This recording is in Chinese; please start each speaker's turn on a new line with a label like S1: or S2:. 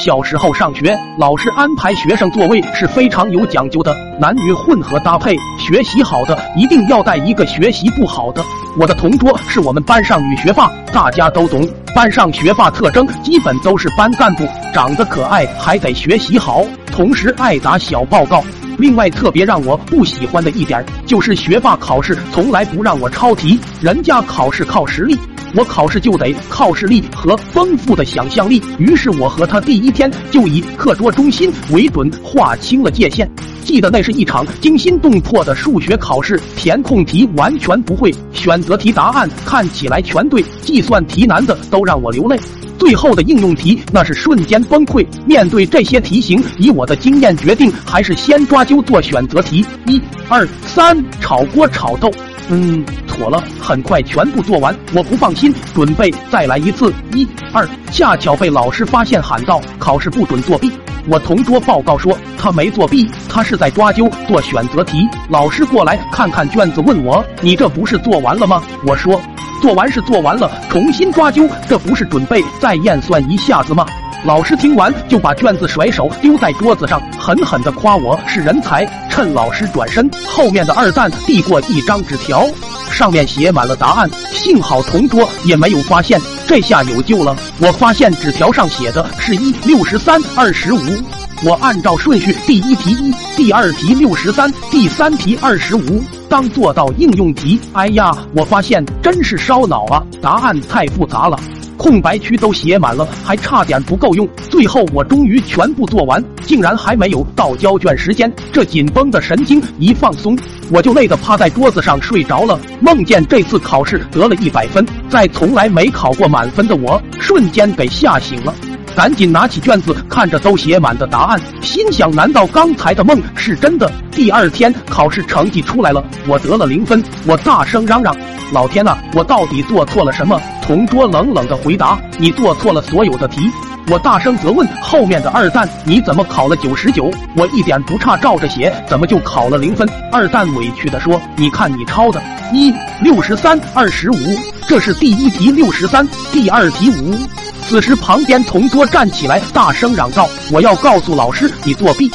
S1: 小时候上学，老师安排学生座位是非常有讲究的，男女混合搭配。学习好的一定要带一个学习不好的。我的同桌是我们班上女学霸，大家都懂。班上学霸特征基本都是班干部，长得可爱，还得学习好，同时爱打小报告。另外，特别让我不喜欢的一点就是学霸考试从来不让我抄题，人家考试靠实力。我考试就得靠视力和丰富的想象力，于是我和他第一天就以课桌中心为准，划清了界限。记得那是一场惊心动魄的数学考试，填空题完全不会，选择题答案看起来全对，计算题难的都让我流泪。最后的应用题那是瞬间崩溃。面对这些题型，以我的经验决定，还是先抓阄做选择题。一、二、三，炒锅炒豆。嗯，妥了，很快全部做完。我不放心，准备再来一次。一、二，恰巧被老师发现，喊道：“考试不准作弊。”我同桌报告说他没作弊，他是在抓阄做选择题。老师过来看看卷子，问我：“你这不是做完了吗？”我说：“做完是做完了，重新抓阄，这不是准备再验算一下子吗？”老师听完就把卷子甩手丢在桌子上，狠狠地夸我是人才。趁老师转身，后面的二蛋递过一张纸条，上面写满了答案。幸好同桌也没有发现，这下有救了。我发现纸条上写的是一六十三二十五，我按照顺序，第一题一，第二题六十三，第三题二十五。当做到应用题，哎呀，我发现真是烧脑啊，答案太复杂了。空白区都写满了，还差点不够用。最后我终于全部做完，竟然还没有到交卷时间。这紧绷的神经一放松，我就累得趴在桌子上睡着了。梦见这次考试得了一百分，在从来没考过满分的我，瞬间给吓醒了。赶紧拿起卷子，看着都写满的答案，心想：难道刚才的梦是真的？第二天考试成绩出来了，我得了零分。我大声嚷嚷。老天呐，我到底做错了什么？同桌冷冷的回答：“你做错了所有的题。”我大声责问后面的二蛋：“你怎么考了九十九？我一点不差，照着写，怎么就考了零分？”二蛋委屈的说：“你看你抄的，一六十三二十五，这是第一题六十三，第二题五。”此时旁边同桌站起来，大声嚷道：“我要告诉老师，你作弊！”